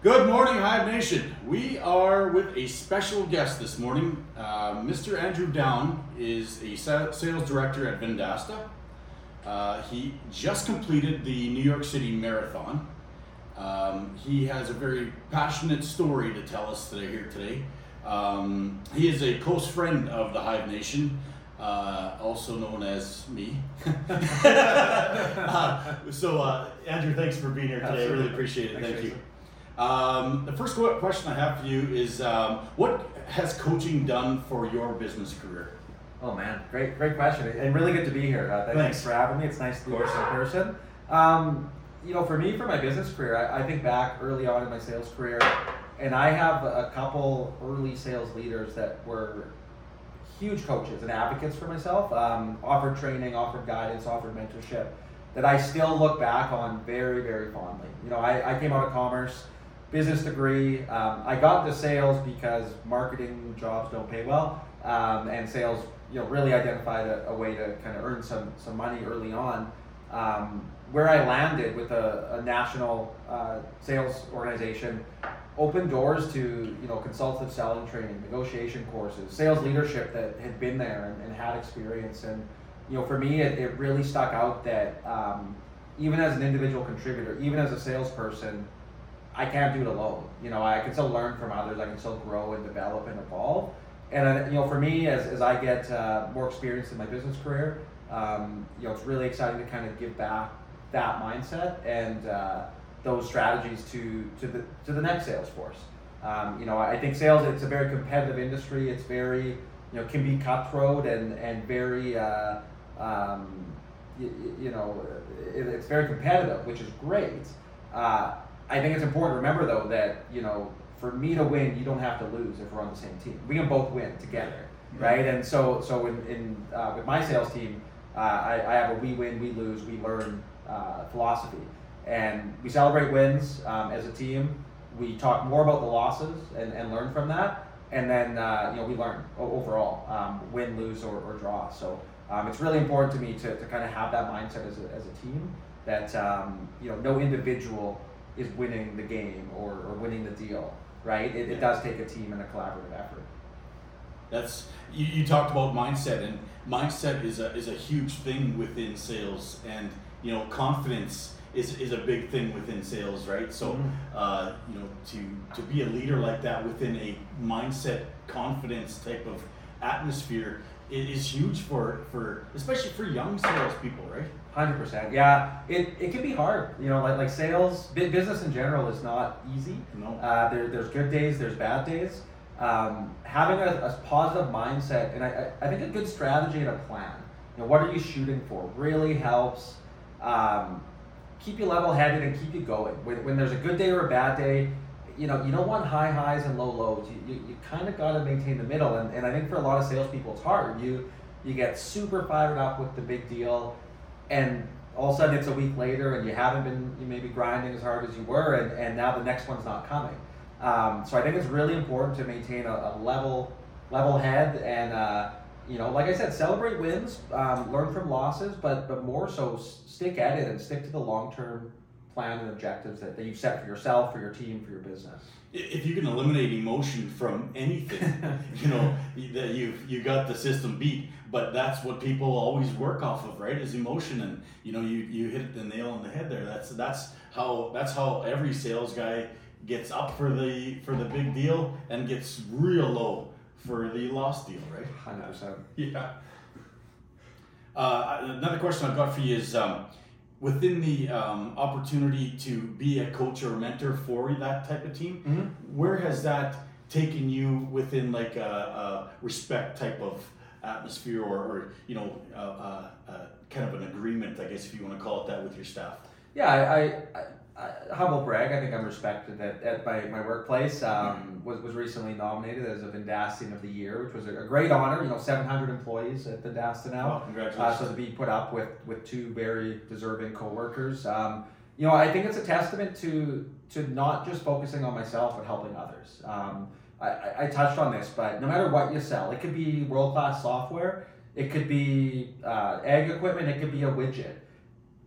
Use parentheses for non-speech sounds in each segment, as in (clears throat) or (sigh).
Good morning, Hive Nation. We are with a special guest this morning. Uh, Mr. Andrew Down is a sales director at Vendasta. Uh, he just completed the New York City Marathon. Um, he has a very passionate story to tell us today here today. Um, he is a close friend of the Hive Nation, uh, also known as me. (laughs) Uh, so, uh, Andrew, thanks for being here today. I really appreciate it. Thanks, Thank you. Um, the first question I have for you is um, what has coaching done for your business career? Oh man, great, great question, and really good to be here. Uh, Thanks. thanks for having me. It's nice to be this in person. Um, you know, for me, for my business career, I, I think back early on in my sales career, and I have a couple early sales leaders that were huge coaches and advocates for myself. Um, offered training, offered guidance, offered mentorship that I still look back on very, very fondly. You know, I, I came out of commerce, business degree. Um, I got into sales because marketing jobs don't pay well, um, and sales, you know, really identified a, a way to kind of earn some some money early on. Um, where I landed with a, a national uh, sales organization opened doors to you know consultative selling training, negotiation courses, sales leadership that had been there and, and had experience. And you know, for me, it, it really stuck out that um, even as an individual contributor, even as a salesperson, I can't do it alone. You know, I can still learn from others. I can still grow and develop and evolve. And uh, you know, for me, as, as I get uh, more experience in my business career, um, you know, it's really exciting to kind of give back that mindset and uh, those strategies to to the to the next sales force. Um, you know, I think sales it's a very competitive industry. It's very you know can be cutthroat and and very uh, um, you, you know it, it's very competitive, which is great. I think it's important to remember though that you know for me to win, you don't have to lose if we're on the same team. We can both win together, right? And so so in, in uh, with my sales team, uh, I, I have a we win, we lose, we learn uh, philosophy, and we celebrate wins um, as a team. We talk more about the losses and, and learn from that, and then uh, you know we learn overall, um, win, lose, or, or draw. So um, it's really important to me to, to kind of have that mindset as a, as a team that um, you know no individual is winning the game or, or winning the deal, right? It, it does take a team and a collaborative effort. That's you, you talked about mindset, and mindset is a is a huge thing within sales, and you know confidence is, is a big thing within sales, right? So, Mhm. uh, you know, to to be a leader like that within a mindset, confidence type of atmosphere i- is huge for for especially for young salespeople, right? Hundred percent, yeah. It, it can be hard, you know, like like sales, business in general is not easy. No. Uh, there, there's good days, there's bad days. Um, having a, a positive mindset and I, I think a good strategy and a plan. You know, what are you shooting for? Really helps um, keep you level headed and keep you going. When, when there's a good day or a bad day, you know, you don't want high highs and low lows. You, you, you kind of got to maintain the middle. And, and I think for a lot of salespeople, it's hard. You you get super fired up with the big deal, and all of a sudden it's a week later, and you haven't been you maybe grinding as hard as you were, and, and now the next one's not coming. Um, so I think it's really important to maintain a, a level level head and uh, you know, like I said, celebrate wins, um, learn from losses, but but more so s- stick at it and stick to the long term plan and objectives that, that you've set for yourself, for your team, for your business. If you can eliminate emotion from anything, (laughs) you know that you you got the system beat. But that's what people always work off of, right? Is emotion, and you know you you hit the nail on the head there. That's that's how that's how every sales guy gets up for the for the big deal and gets real low for the lost deal, right? Hundred percent. (laughs) Yeah. Uh, another question I've got for you is um, within the um, opportunity to be a coach or a mentor for that type of team, Mhm. where has that taken you within like a, a respect type of atmosphere or, or you know, uh, uh, uh, kind of an agreement, I guess, if you want to call it that, with your staff? Yeah, I, I, I humble brag. I think I'm respected at, at my, my workplace. Um, was, was recently nominated as a Vendastian of the Year, which was a, a great honor. You know, 700 employees at Vendasta now. Uh, congratulations. so to be put up with with two very deserving coworkers, um, you know, I think it's a testament to to not just focusing on myself but helping others. Um, I, I, touched on this, but no matter what you sell, it could be world class software, it could be uh, equipment, it could be a widget.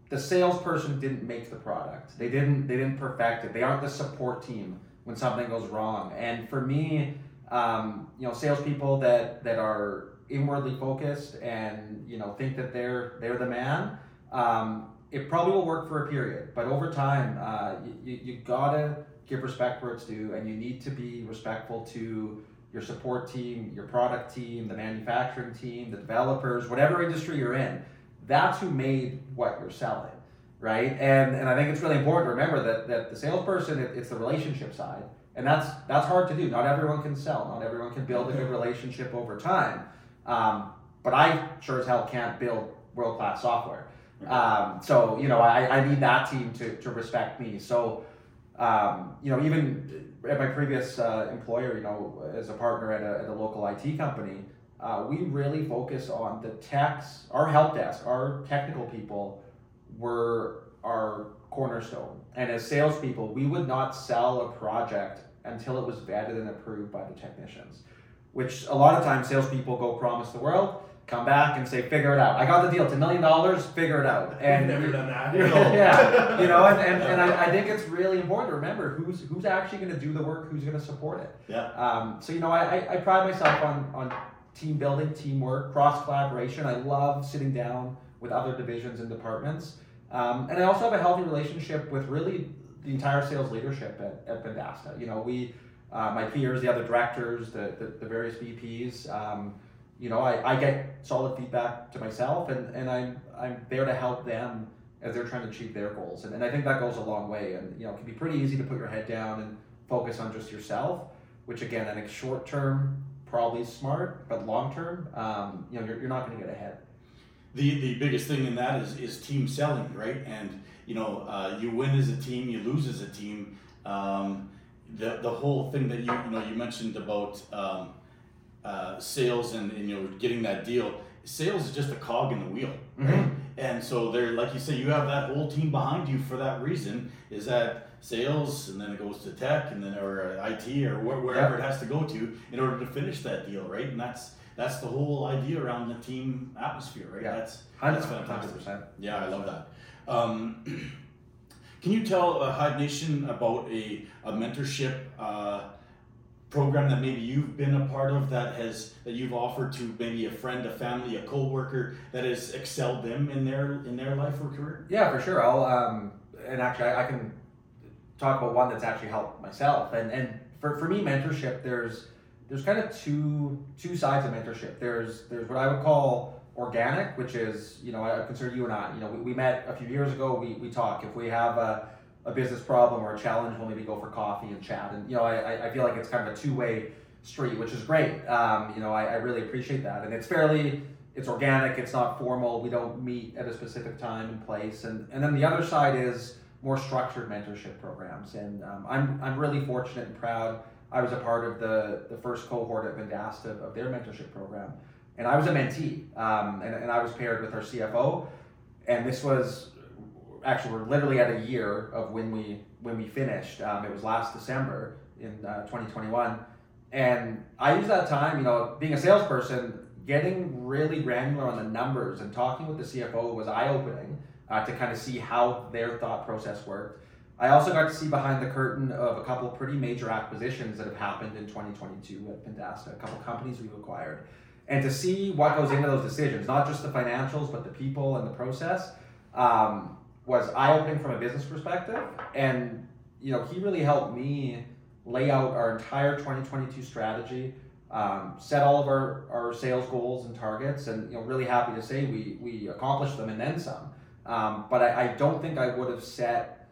the salesperson didn't make the product. They didn't they didn't perfect it. They aren't the support team when something goes wrong. And for me, um, you know, salespeople that that are inwardly focused and you know think that they're they're the man. Um, it probably will work for a period, but over time, uh, you, you gotta give respect where it's due, and you need to be respectful to your support team, your product team, the manufacturing team, the developers, whatever industry you're in. That's who made what you're selling, right? And and I think it's really important to remember that that the salesperson, it, it's the relationship side, and that's that's hard to do. Not everyone can sell. Not everyone can build a good relationship over time. Um, but I sure as hell can't build world class software. Um, so you know, I, I need that team to, to respect me. So um, you know, even at my previous uh, employer, you know, as a partner at a, at a local IT company, uh, we really focus on the techs. Our help desk, our technical people, were our cornerstone. And as salespeople, we would not sell a project until it was vetted and approved by the technicians. Which a lot of times salespeople go promise the world come back and say, figure it out. I got the deal. It's a million dollars, figure it out. And We've never done that. (laughs) yeah. You know, and, and, and I, (laughs) I, think it's really important to remember who's who's actually going to do the work, who's going to support it. Yeah. Um, so, you know, I, I pride myself on, on team building, teamwork, cross collaboration. I love sitting down with other divisions and departments. Um, and I also have a healthy relationship with really the entire sales leadership at, at Vendasta. You know, we, uh, my peers, the other directors, the, the, the various VPs, um, you know, I, I get solid feedback to myself and, and I'm, I'm there to help them as they're trying to achieve their goals. And, and I think that goes a long way. And, you know, it can be pretty easy to put your head down and focus on just yourself, which again, I think short term, probably smart, but long term, um, you know, you're, you're not going to get ahead. The, the biggest thing in that is, is team selling, right? And, you know, uh, you win as a team, you lose as a team. Um, the, the whole thing that you, you know, you mentioned about, um, uh, sales and, and, you know getting that deal. Sales is just a cog in the wheel, right? Mm-hmm. And so there, like you say, you have that whole team behind you for that reason. Is that sales, and then it goes to tech, and then or IT or wh- wherever it has to go to in order to finish that deal, right? And that's that's the whole idea around the team atmosphere, right? Yeah. That's that's fantastic. 100%. Yeah, I love that. Um, (clears throat) can you tell uh, Hive Nation about a, a mentorship uh, program that maybe you've been a part of that has that you've offered to maybe a friend, a family, a coworker that has excelled them in their in their life or career? Yeah, for sure. I'll um, and actually I, I can talk about one that's actually helped myself. And and for, for me, mentorship there's there's kind of two two sides of mentorship. There's there's what I would call organic, which is you know I consider you and I. You know we, we met a few years ago. We we talk if we have a a business problem or a challenge, we'll maybe go for coffee and chat. And you know, I, I feel like it's kind of a two way street, which is great. Um, you know, I, I really appreciate that, and it's fairly it's organic. It's not formal. We don't meet at a specific time and place. And and then the other side is more structured mentorship programs. And um, I'm I'm really fortunate and proud. I was a part of the the first cohort at Vendasta of their mentorship program, and I was a mentee. Um, and, and I was paired with our CFO, and this was actually we're literally at a year of when we when we finished. Um, it was last December in uh, 2021, and I used that time, you know, being a salesperson, getting really granular on the numbers and talking with the CFO was eye opening uh, to kind of see how their thought process worked. I also got to see behind the curtain of a couple of pretty major acquisitions that have happened in 2022 at Vendasta, a couple companies we've acquired, and to see what goes into those decisions, not just the financials, but the people and the process. Um, was eye opening from a business perspective, and you know he really helped me lay out our entire 2022 strategy, um, set all of our, our sales goals and targets, and you know really happy to say we we accomplished them and then some. Um, but I, I don't think I would have set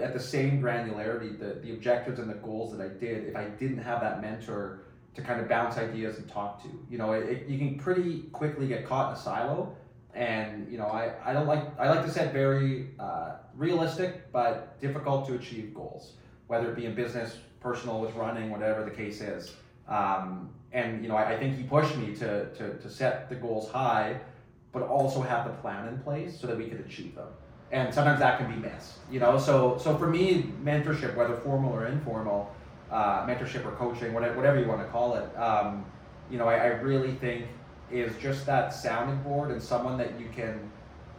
at the same granularity the, the objectives and the goals that I did if I didn't have that mentor to kind of bounce ideas and talk to. You know, it, it, you can pretty quickly get caught in a silo and you know I, I don't like I like to set very uh, realistic but difficult to achieve goals whether it be in business personal with running whatever the case is. Um, and you know I, I, think he pushed me to, to, to set the goals high but also have the plan in place so that we could achieve them. And sometimes that can be missed you know? So so for me mentorship whether formal or informal uh, mentorship or coaching whatever, whatever you want to call it um, you know I, I really think is just that sounding board and someone that you can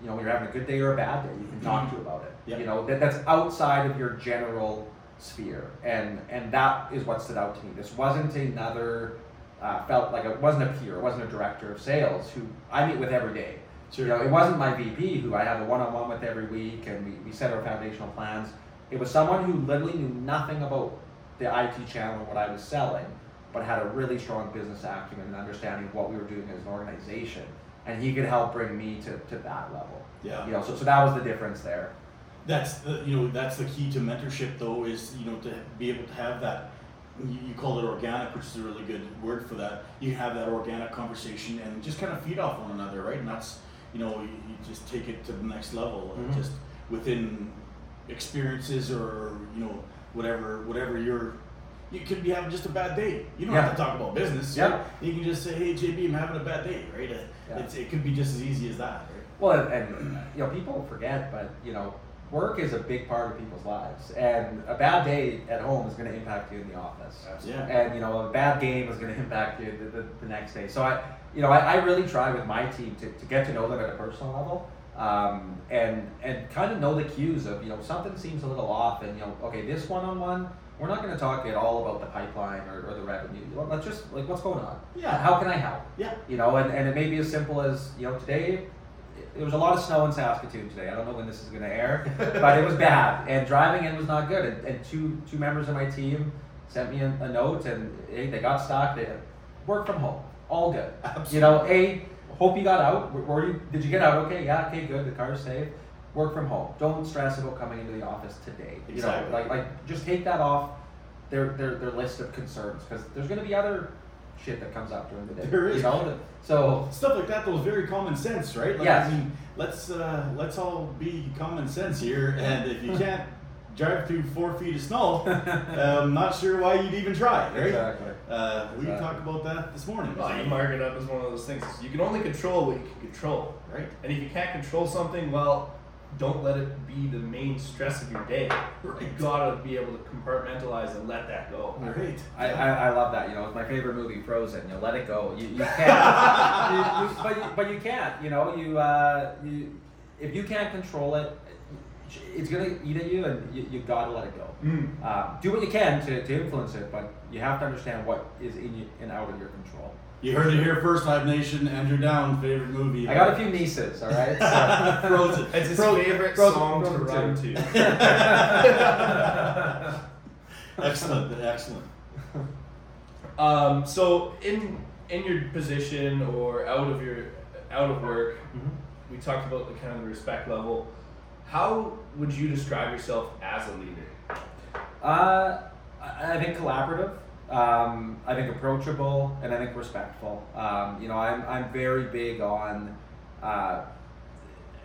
you know when you're having a good day or a bad day, you can talk to about it. Yep. You know that that's outside of your general sphere, and and that is what stood out to me. This wasn't another uh, felt like it wasn't a peer, it wasn't a director of sales who I meet with every day. Sure. You know, it wasn't my VP who I have a one-on-one with every week, and we, we set our foundational plans. It was someone who literally knew nothing about the IT channel and what I was selling, but had a really strong business acumen and understanding of what we were doing as an organization, and he could help bring me to, to that level. Yeah. You know, so, so that was the difference there. That's the you know that's the key to mentorship though is you know to be able to have that you, call it organic which is a really good word for that you have that organic conversation and just kind of feed off one another right and that's you know you, you just take it to the next level Mhm. just within experiences or you know whatever whatever you're you could be having just a bad day you don't have to talk about business Yeah. right? you can just say hey JB I'm having a bad day right Yeah. it's, it could be just as easy as that right Well, and, and you know, people forget, but you know, work is a big part of people's lives, and a bad day at home is going to impact you in the office. Yeah. And you know, a bad game is going (laughs) to impact you the, the, the next day. So I, you know, I, I really try with my team to, to get to know them at a personal level, um, and and kind of know the cues of you know something seems a little off, and you know, okay, this one on one. We're not going to talk at all about the pipeline or, or the revenue. Let's just like what's going on. Yeah. How can I help? yeah You know, and, and it may be as simple as, you know, today, there was a lot of snow in Saskatoon today. I don't know when this is going to air, (laughs) but it was bad. And driving in was not good. And, and two, two members of my team sent me a, a note and hey, they got stuck. They work from home. All good. Absolutely. You know, A, hope you got out. Were- Were you, did you get out okay? Yeah, okay, good. The car's safe. Work from home. Don't stress about coming into the office today. You Exactly. know, like, like just take that off their, their, their list of concerns because there's going to be other shit that comes up during the day. There is. You know, so stuff like that though is very common sense, right? Like, Yes. I mean, let's uh, let's all be common sense here, and if you (laughs) can't drive through four feet of snow, I'm (laughs) not sure why you'd even try, right? Exactly. Uh, we Exactly. talked about that this morning. Well, you mark it up as one of those things. You can only control what you can control, right? and if you can't control something, well, don't let it be the main stress of your day. You gotta be able to compartmentalize and let that go. Right. I, I, I love that. You know, it's my favorite movie, Frozen. You let it go. You, you (laughs) can't. you, you, but, you, but you can't. You know, you, uh, you if you can't control it, it's gonna eat at you, and you, you gotta let it go. Mm. Um, do what you can to, to influence it, but you have to understand what is in you and out of your control. You heard it here first, Hive Nation. Andrew Down, favorite movie. I got a few nieces, all right. So. (laughs) Frozen. (laughs) It's his Fro- favorite Frozen- song Frozen to run (laughs) to. excellent, excellent. Um, so in in your position or out of your out of work, Mhm. we talked about the kind of the respect level. How would you describe yourself as a leader? Uh, I I think collaborative. Um, I think approachable, and I think respectful. Um, you know, I'm, I'm very big on, uh,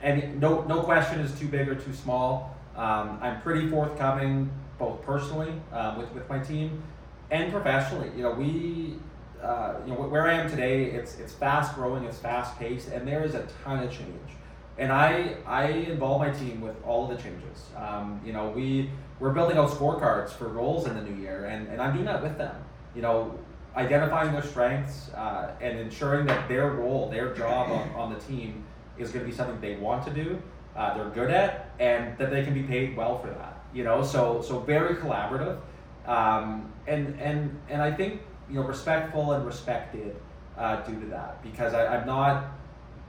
and no no question is too big or too small. Um, I'm pretty forthcoming, both personally uh, with with my team, and professionally. You know, we. Uh, you know where I am today, it's it's fast growing, it's fast paced, and there is a ton of change. And I I involve my team with all of the changes. Um, you know, we we're building out scorecards for roles in the new year, and, and I'm doing that with them. You know, identifying their strengths uh, and ensuring that their role, their job on, on the team is going to be something they want to do, uh, they're good at, and that they can be paid well for that. You know, so so very collaborative, um, and and and I think you know respectful and respected uh, due to that because I, I'm not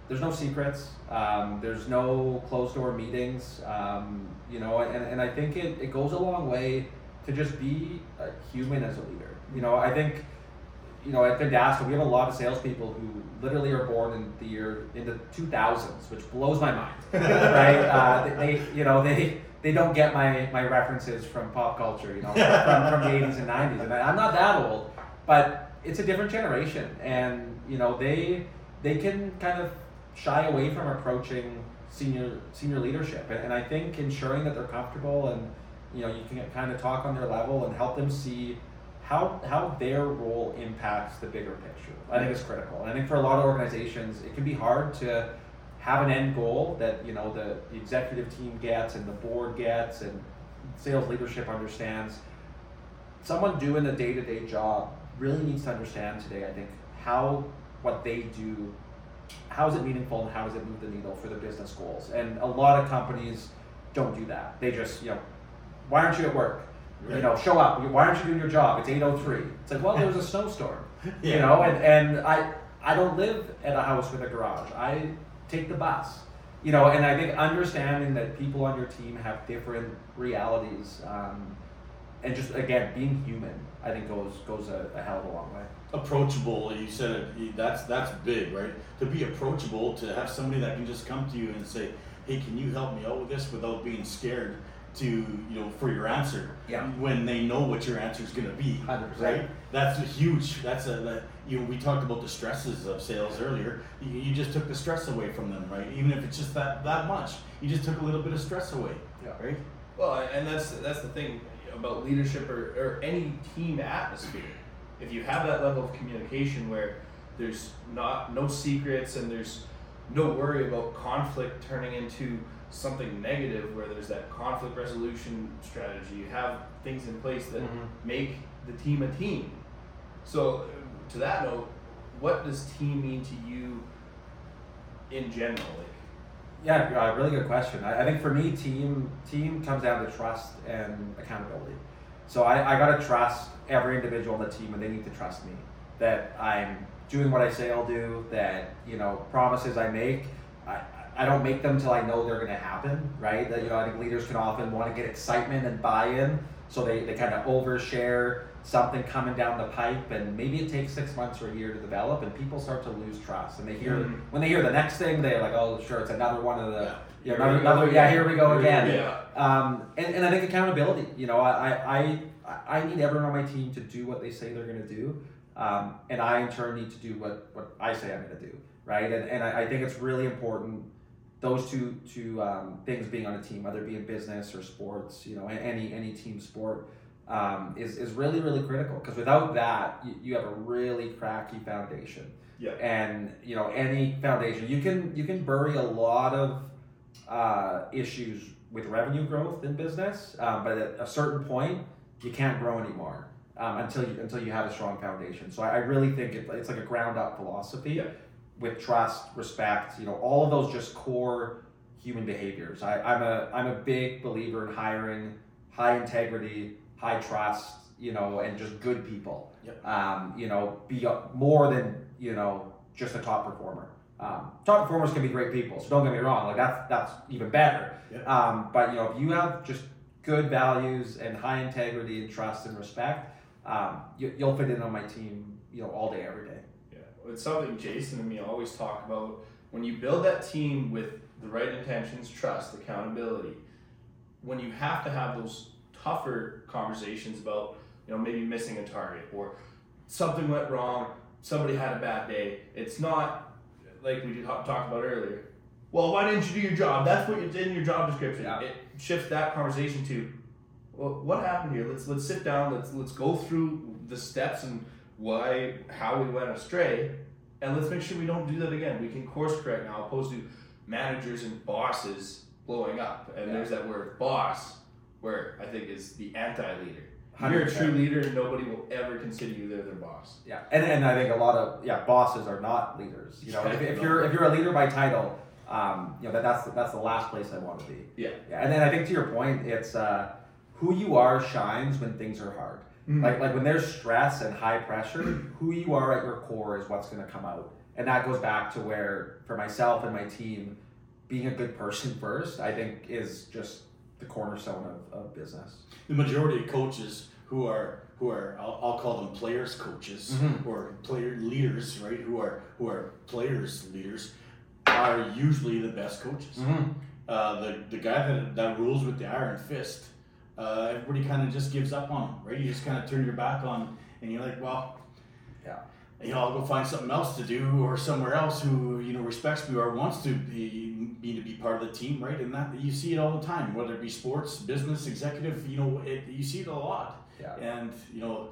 there's no secrets. Um, there's no closed door meetings. Um, you know, and, and I think it, it goes a long way to just be a human as a leader. You know, I think, you know, at Vendasta, we have a lot of salespeople who literally are born in the year, in the 2000s, which blows my mind, (laughs) right? Uh, they, they, you know, they, they don't get my, my references from pop culture, you know, from, from the 80s and 90s. And I, I'm not that old, but it's a different generation. And, you know, they, they can kind of shy away from approaching senior senior leadership. And, and I think ensuring that they're comfortable and you know you can kind of talk on their level and help them see how how their role impacts the bigger picture. I think is critical. And I think for a lot of organizations it can be hard to have an end goal that you know the, the executive team gets and the board gets and sales leadership understands. Someone doing the day-to-day job really needs to understand today i think how what they do how is it meaningful and how does it move the needle for the business goals? And a lot of companies don't do that. They just, you know, why aren't you at work? You know, show up. Why aren't you doing your job? It's 803. It's like, well, there was a snowstorm. (laughs) You know, and, and I I don't live at a house with a garage. I take the bus. You know, and I think understanding that people on your team have different realities, um, and just again being human, I think goes goes a, a hell of a long way. Approachable. You said it. That's that's big, right? To be approachable, to have somebody that can just come to you and say, "Hey, can you help me out with this?" without being scared to you know for your answer. Yeah. When they know what your answer is going to be, 100%. right? That's a huge. That's a that, you. know, We talked about the stresses of sales earlier. You, you just took the stress away from them, right? Even if it's just that that much, you just took a little bit of stress away, Yeah. right? Well, and that's that's the thing about leadership or, or any team atmosphere. If you have that level of communication where there's not no secrets and there's no worry about conflict turning into something negative, where there's that conflict resolution strategy, you have things in place that Mhm. make the team a team. So, to that note, what does team mean to you in general? Like, Yeah, uh, really good question. I, I think for me, team team comes down to trust and accountability. So I, I gotta trust every individual on the team, and they need to trust me that I'm doing what I say I'll do. That you know promises I make, I, I don't make them till I know they're gonna happen. Right? That you know I think leaders can often want to get excitement and buy-in, so they, they kind of overshare something coming down the pipe, and maybe it takes six months or a year to develop, and people start to lose trust, and they hear Mhm. when they hear the next thing, they're like, oh, sure, it's another one of the, Yeah. Yeah, Here another, we go another, yeah, again. here we go again. Yeah. Um, and, and I think accountability, you know, I, I, I, I need everyone on my team to do what they say they're going to do. Um, and I in turn need to do what, what I say I'm going to do. Right. And, and I, I think it's really important those two, two um, things being on a team, whether it be in business or sports, you know, any, any team sport, um, is, is really, really critical. Because without that, you, you have a really cracky foundation Yeah. and you know any foundation you can you can bury a lot of uh, issues with revenue growth in business um, but at a certain point you can't grow anymore um, until you until you have a strong foundation so i, I really think it, it's like a ground up philosophy Yeah. with trust respect you know all of those just core human behaviors I, i'm a i'm a big believer in hiring high integrity high trust you know and just good people Yep. um, you know, be more than you know just a top performer. Um, top performers can be great people, so don't get me wrong. Like that's that's even better. Um, but you know, if you have just good values and high integrity and trust and respect, um, you, you'll fit in on my team. You know, all day, every day. Yeah, it's something Jason and me always talk about. When you build that team with the right intentions, trust, accountability, when you have to have those tougher conversations about, you know, maybe missing a target or something went wrong, somebody had a bad day, it's not like we ta- talked about earlier. Well, why didn't you do your job? That's what you did in your job description. Yeah. It shifts that conversation to, well, what happened here? Let's let's sit down. Let's let's go through the steps and why how we went astray, and let's make sure we don't do that again. We can course correct now, opposed to managers and bosses blowing up. And Yeah. there's that word boss, where I think is the anti-leader. You're a true leader, and nobody will ever consider you their their boss. Yeah, and, and I think a lot of yeah bosses are not leaders. You know, if, if you're if you're a leader by title, um, you know that that's that's the last place I want to be. Yeah. Yeah, and then I think to your point, it's uh, who you are shines when things are hard. Like like when there's stress and high pressure, who you are at your core is what's going to come out, and that goes back to where for myself and my team, being a good person (laughs) first, I think is just the cornerstone of, of business. the majority of coaches who are who are I'll, I'll call them players coaches Mhm. or player leaders right who are who are players leaders are usually the best coaches uh, the the guy that that rules with the iron fist uh, everybody kind of just gives up on him right you just kind of turn your back on and you're like well Yeah. You know I'll go find something else to do or somewhere else who you know respects me or wants to be me to be part of the team right and that you see it all the time whether it be sports business executive you know it, you see it a lot Yeah. and you know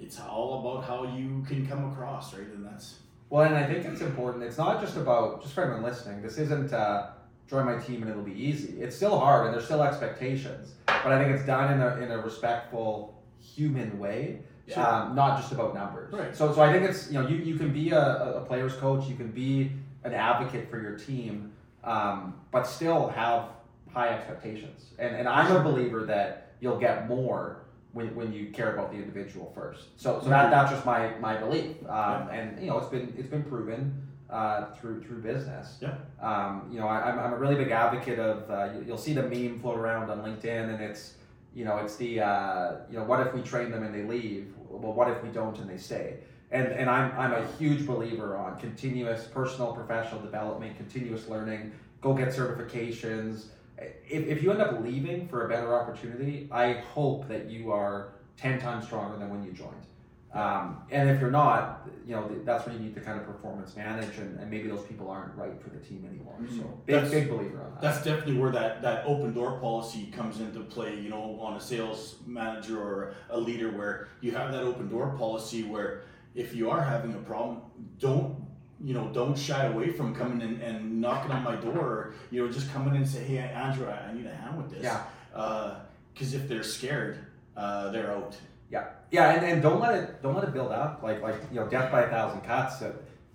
it's all about how you can come across right and that's Well, and I think it's important. It's not just about just for everyone listening. This isn't uh, join my team and it'll be easy. It's still hard and there's still expectations, but I think it's done in a in a respectful, human way, Sure. um, not just about numbers. Right. So, so I think it's you know you, you can be a, a player's coach, you can be an advocate for your team, um, but still have high expectations. And and I'm a believer that you'll get more when, when you care about the individual first. So so that, that's just my my belief. Um, and you know it's been it's been proven uh, through through business. Yeah. Um, you know I, I'm, I'm a really big advocate of uh, you, you'll see the meme float around on LinkedIn and it's you know it's the uh, you know what if we train them and they leave well what if we don't and they stay? And and I'm, I'm a huge believer on continuous personal professional development continuous learning go get certifications. If, if you end up leaving for a better opportunity i hope that you are 10 times stronger than when you joined um, and if you're not you know that's where you need to kind of performance manage and, and maybe those people aren't right for the team anymore so big That's- big believer on that That's definitely where that, that open door policy comes into play, you know, on a sales manager or a leader where you have that open door policy where if you are having a problem, don't you know, don't shy away from coming in and knocking on my door or, you know, just coming in and say, Hey Andrew, I, I need a hand with this. Yeah. Uh, cause if they're scared, uh, they're out. Yeah, yeah, and, and don't let it don't let it build up like like you know death by a thousand cuts. Uh,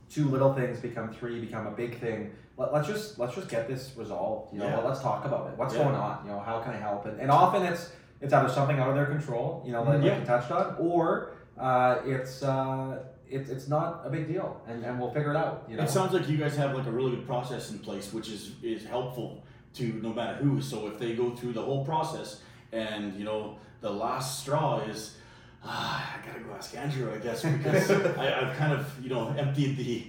two little things become three, become a big thing. Let, let's just let's just get this resolved. You know, Yeah. let's talk about it. What's Yeah. going on? You know, how can I help? And, and often it's it's either something out of their control. You know, like, Yeah. like you touched on, or uh, it's uh, it's it's not a big deal, and, and we'll figure it out. You know, It sounds like you guys have like a really good process in place, which is is helpful to no matter who. So if they go through the whole process, and you know the last straw is, ah, (sighs) I gotta go ask Andrew, I guess, because (laughs) I, I've kind of you know emptied the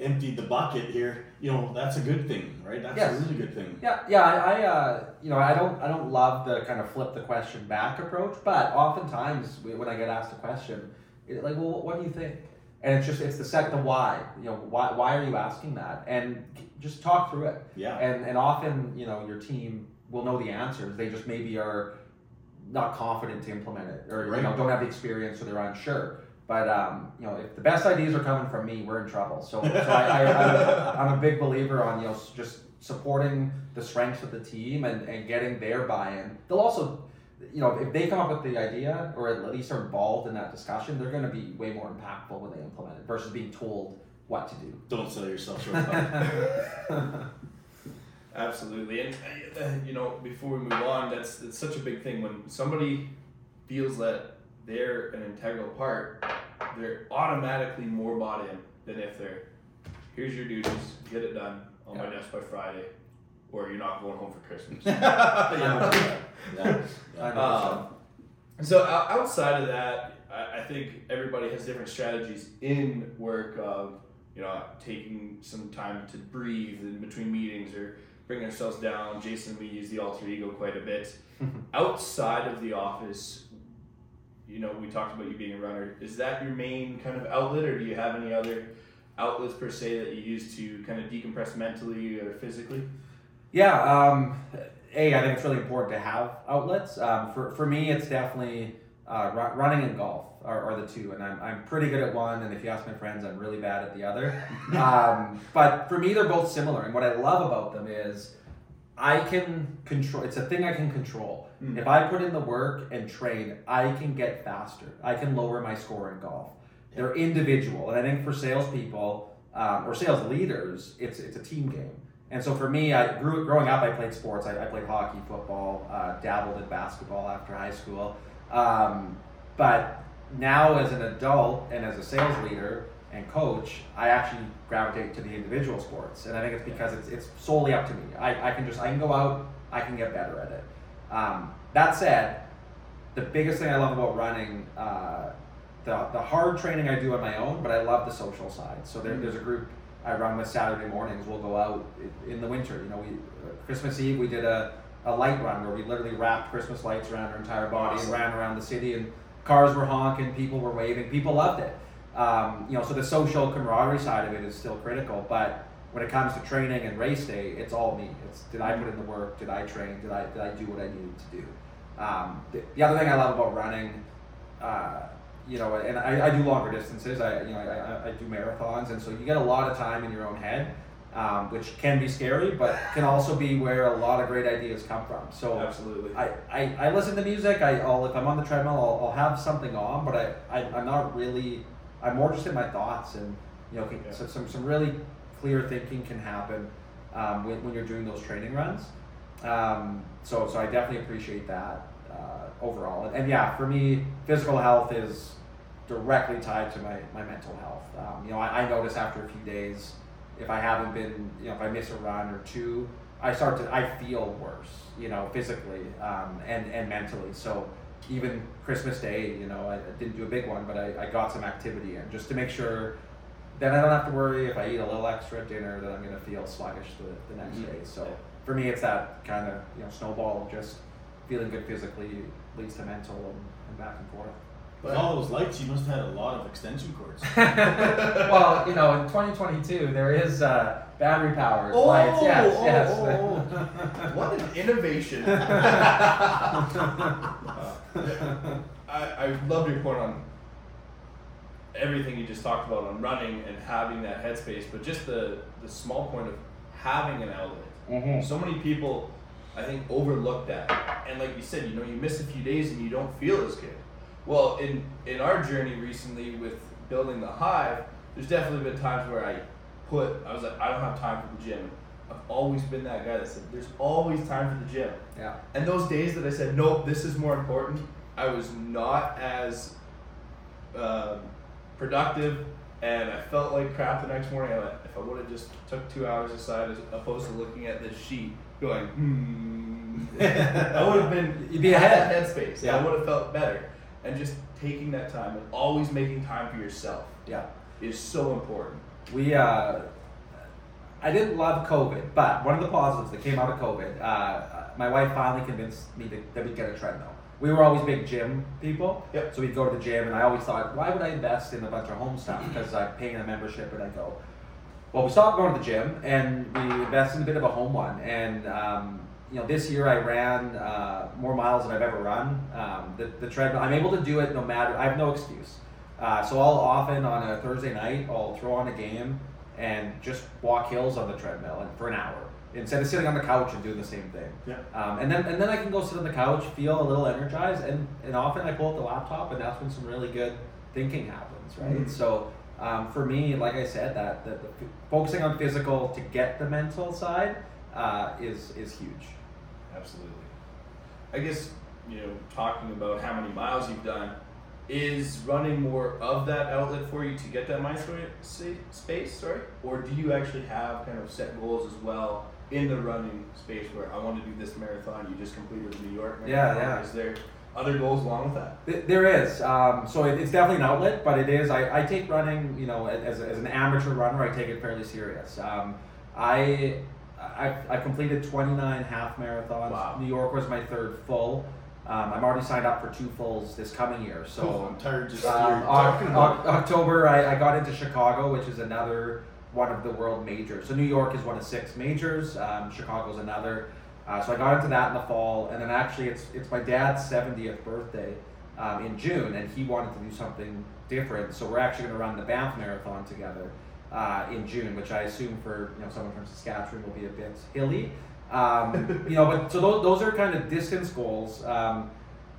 emptied the bucket here. You know that's a good thing, right? That's Yes. a really good thing. Yeah, yeah. I, I uh, you know, I don't, I don't love the kind of flip the question back approach, but oftentimes when I get asked a question, it, like, well, what do you think? And it's just, it's the set, the why. You know, why, why are you asking that? And just talk through it. Yeah. And and often, you know, your team will know the answers. They just maybe are not confident to implement it, or Right. you know, don't have the experience, or they're unsure. But um, you know, if the best ideas are coming from me, we're in trouble. So, so I, I, I'm, I'm a big believer on you know just supporting the strengths of the team and, and getting their buy-in. They'll also, you know, if they come up with the idea or at least are involved in that discussion, they're going to be way more impactful when they implement it versus being told what to do. Don't sell yourself short. (laughs) (laughs) Absolutely, and uh, you know, before we move on, that's that's such a big thing when somebody feels that they're an integral part, they're automatically more bought in than if they're here's your duties, get it done on my desk by Friday, or you're not going home for Christmas. (laughs) (laughs) yeah. yeah. Know Um, so outside of that, I, I think everybody has different strategies in work of you know taking some time to breathe in between meetings or bringing ourselves down. Jason we use the alter ego quite a bit. (laughs) outside of the office, you know, we talked about you being a runner. Is that your main kind of outlet, or do you have any other outlets per se that you use to kind of decompress mentally or physically? Yeah, um, A, I think it's really important to have outlets. Um, for, for me, it's definitely uh, ru- running and golf are, are the two. And I'm, I'm pretty good at one, and if you ask my friends, I'm really bad at the other. (laughs) um, but for me, they're both similar. And what I love about them is I can control, it's a thing I can control. Mm. If I put in the work and train, I can get faster. I can lower my score in golf. They're individual. And I think for salespeople um, or sales leaders, it's, it's a team game. And so for me, I grew growing up. I played sports. I, I played hockey, football, uh, dabbled in basketball after high school. Um, but now, as an adult and as a sales leader and coach, I actually gravitate to the individual sports, and I think it's because it's, it's solely up to me. I, I can just I can go out, I can get better at it. Um, that said, the biggest thing I love about running, uh, the, the hard training I do on my own, but I love the social side. So there, there's a group I run with Saturday mornings. We'll go out in the winter. You know, we uh, Christmas Eve we did a, a light run where we literally wrapped Christmas lights around our entire body Awesome. and ran around the city, and cars were honking, people were waving, people loved it. Um, you know, so the social camaraderie side of it is still critical, but when it comes to training and race day, it's all me. It's did I put in the work? Did I train? Did I did I do what I needed to do? Um, the, the other thing I love about running, uh, you know, and I, I do longer distances. I you know I, I, I do marathons, and so you get a lot of time in your own head. Um, which can be scary, but can also be where a lot of great ideas come from. So Absolutely. I, I, I listen to music. I, I'll if I'm on the treadmill, I'll, I'll have something on, but I, I I'm not really. I'm more just in my thoughts, and you know, can, Yeah. so some some really clear thinking can happen um, when, when you're doing those training runs. Um, so so I definitely appreciate that uh, overall, and, and yeah, for me, physical health is directly tied to my, my mental health. Um, you know, I, I notice after a few days, if I haven't been, you know, if I miss a run or two, I start to, I feel worse, you know, physically um, and, and mentally. So even Christmas Day, you know, I, I didn't do a big one, but I, I got some activity in just to make sure then I don't have to worry if I eat a little extra at dinner that I'm going to feel sluggish the, the next Mhm. day. So for me, it's that kind of, you know, snowball of just feeling good physically leads to mental and, and back and forth. With all those lights, you must have had a lot of extension cords. (laughs) well, you know, in 2022, there is uh, battery powered Oh, lights. Yes, oh, yes. oh, (laughs) What an innovation! (laughs) I, I love your point on everything you just talked about on running and having that headspace, but just the, the small point of having an outlet. Mhm. So many people, I think, overlook that. And like you said, you know, you miss a few days and you don't feel as good. Well, in in our journey recently with building the hive, there's definitely been times where I put, I was like, I don't have time for the gym. I've always been that guy that said, there's always time for the gym. Yeah. And those days that I said, nope, this is more important, I was not as um, productive and I felt like crap the next morning. I went, if I would have just took two hours aside as opposed to looking at this sheet going, hmm, (laughs) I would have been You'd be had ahead. headspace. Yeah. I would have felt better. And just taking that time and always making time for yourself Yeah. is so important. We, uh, I didn't love COVID, but one of the positives that came out of COVID, uh, my wife finally convinced me to, that we'd get a treadmill. We were always big gym people, Yep. so we'd go to the gym, and I always thought, why would I invest in a bunch of home stuff? Because I'm paying a membership and I go. Well, we stopped going to the gym, and we invested in a bit of a home one. And um, you know, this year I ran uh, more miles than I've ever run. Um, the, the treadmill, I'm able to do it no matter. I have no excuse. Uh, so I'll often on a Thursday night, I'll throw on a game and just walk hills on the treadmill and for an hour instead of sitting on the couch and doing the same thing. Yeah. Um, and then and then I can go sit on the couch, feel a little energized, and and often I pull up the laptop, and that's when some really good thinking happens, right? Mhm. So um, for me, like I said, that, that the, focusing on physical to get the mental side uh, is is huge. Absolutely. I guess, you know, talking about how many miles you've done, is running more of that outlet for you to get that mind space, sorry? Or do you actually have kind of set goals as well in the running space where I want to do this marathon, you just completed the New York Yeah, marathon? yeah. Is there other goals along with that? There is. Um, so it, it's definitely an outlet, but it is. I, I take running, you know, as, as an amateur runner, I take it fairly serious. Um, I, I, I completed 29 half marathons. Wow. New York was my third full. Um, I'm already signed up for two fulls this coming year. So So I'm tired just um, talking about Oc- October, I, I got into Chicago, which is another one of the world majors. So New York is one of six majors. Um, Chicago's another. Uh, so I got into that in the fall, and then actually it's it's my dad's 70th birthday um, in June, and he wanted to do something different. So we're actually going to run the Banff Marathon together uh, in June, which I assume for you know someone from Saskatchewan will be a bit hilly. Um, (laughs) you know, but so those, those are kind of distance goals. Um,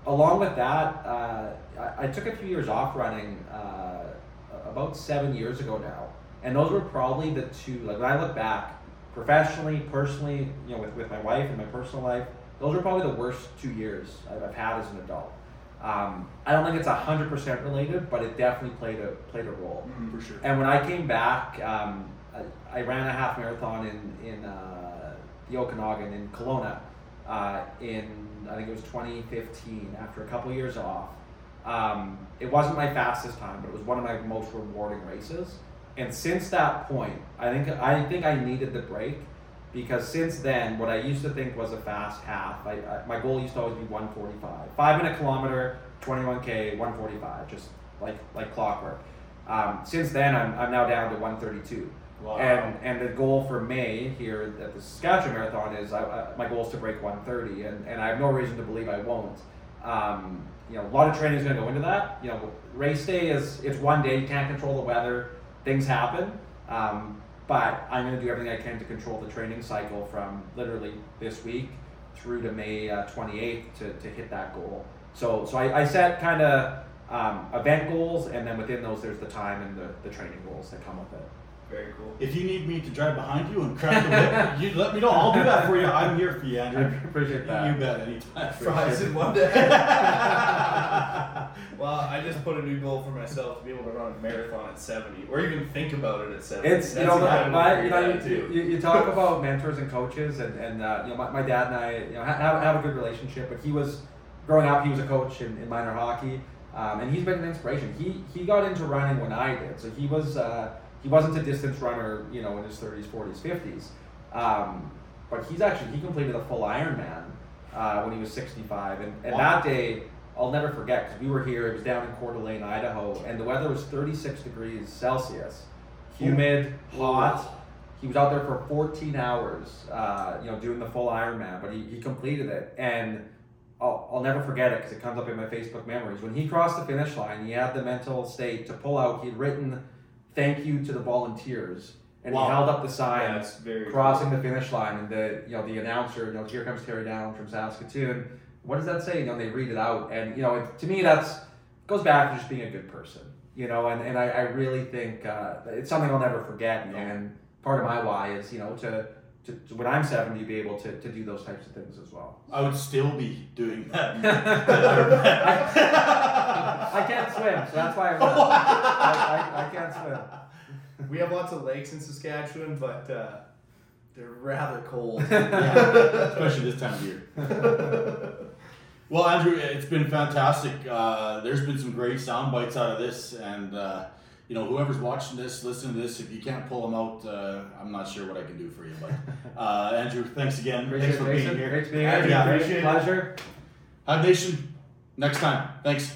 along with that, uh, I, I took a few years off running uh, about seven years ago now, and those were probably the two. Like when I look back, professionally, personally, you know, with, with my wife and my personal life, those were probably the worst two years I've, I've had as an adult. Um, I don't think it's hundred percent related, but it definitely played a played a role. for sure. And when I came back, um, I, I ran a half marathon in in uh, the Okanagan in Kelowna uh, in I think it was 2015. After a couple years off, um, it wasn't my fastest time, but it was one of my most rewarding races. And since that point, I think I think I needed the break because since then, what I used to think was a fast half, I, I, my goal used to always be 145, five minute kilometer, 21k, 145, just like like clockwork. Um, since then, I'm, I'm now down to 132. Wow. And and the goal for May here at the Saskatchewan Marathon is I, my goal is to break 130, and, and I have no reason to believe I won't. Um, you know, a lot of training is going to go into that. You know, race day is it's one day. You can't control the weather. Things happen. Um, but I'm going to do everything I can to control the training cycle from literally this week through to May uh, 28th to, to hit that goal. So, so I, I set kind of um, event goals, and then within those, there's the time and the, the training goals that come with it. Very cool. If you need me to drive behind you and crack the whip, (laughs) you let me know. I'll do that for you. I'm here for you, I Andrew. appreciate that. You bet, anytime. Fries in one day. (laughs) well, I just put a new goal for myself to be able to run a marathon at 70, or even think about it at 70. It's you That's know, incredible my, for you know, you, you, you talk about mentors and coaches, and and uh, you know, my, my dad and I, you know, have have a good relationship. But he was growing up, he was a coach in, in minor hockey, um, and he's been an inspiration. He he got into running when I did, so he was uh, he wasn't a distance runner, you know, in his thirties, forties, fifties. Um, but he's actually he completed a full Ironman uh, when he was sixty five, and and Wow. that day. I'll never forget because we were here. It was down in Coeur d'Alene, Idaho, and the weather was 36 degrees Celsius, humid, hot. He was out there for 14 hours, uh, you know, doing the full Ironman, but he, he completed it. And I'll, I'll never forget it because it comes up in my Facebook memories. When he crossed the finish line, he had the mental state to pull out. He'd written thank you to the volunteers, and Wow. he held up the sign That's very crossing the finish line, and the you know the announcer, you know, here comes Terry Down from Saskatoon. What does that say? You know, they read it out, and you know, it, to me, that's goes back to just being a good person. You know, and, and I, I really think uh, it's something I'll never forget. No. And part of my why is you know to, to, to when I'm seventy, be able to, to do those types of things as well. I would still be doing (laughs) that. I can't swim, so that's why I, I, I, I can't swim. (laughs) We have lots of lakes in Saskatchewan, but uh, they're rather cold. (laughs) Yeah, especially this time of year. Well, Andrew, it's been fantastic. Uh, there's been some great sound bites out of this, and uh, you know, whoever's watching this, listen to this, if you can't pull them out, uh, I'm not sure what I can do for you. But (laughs) uh, Andrew, thanks again. Appreciate thanks for being here. Great to be here. Yeah, appreciate it. Pleasure. Hive Nation, next time. Thanks.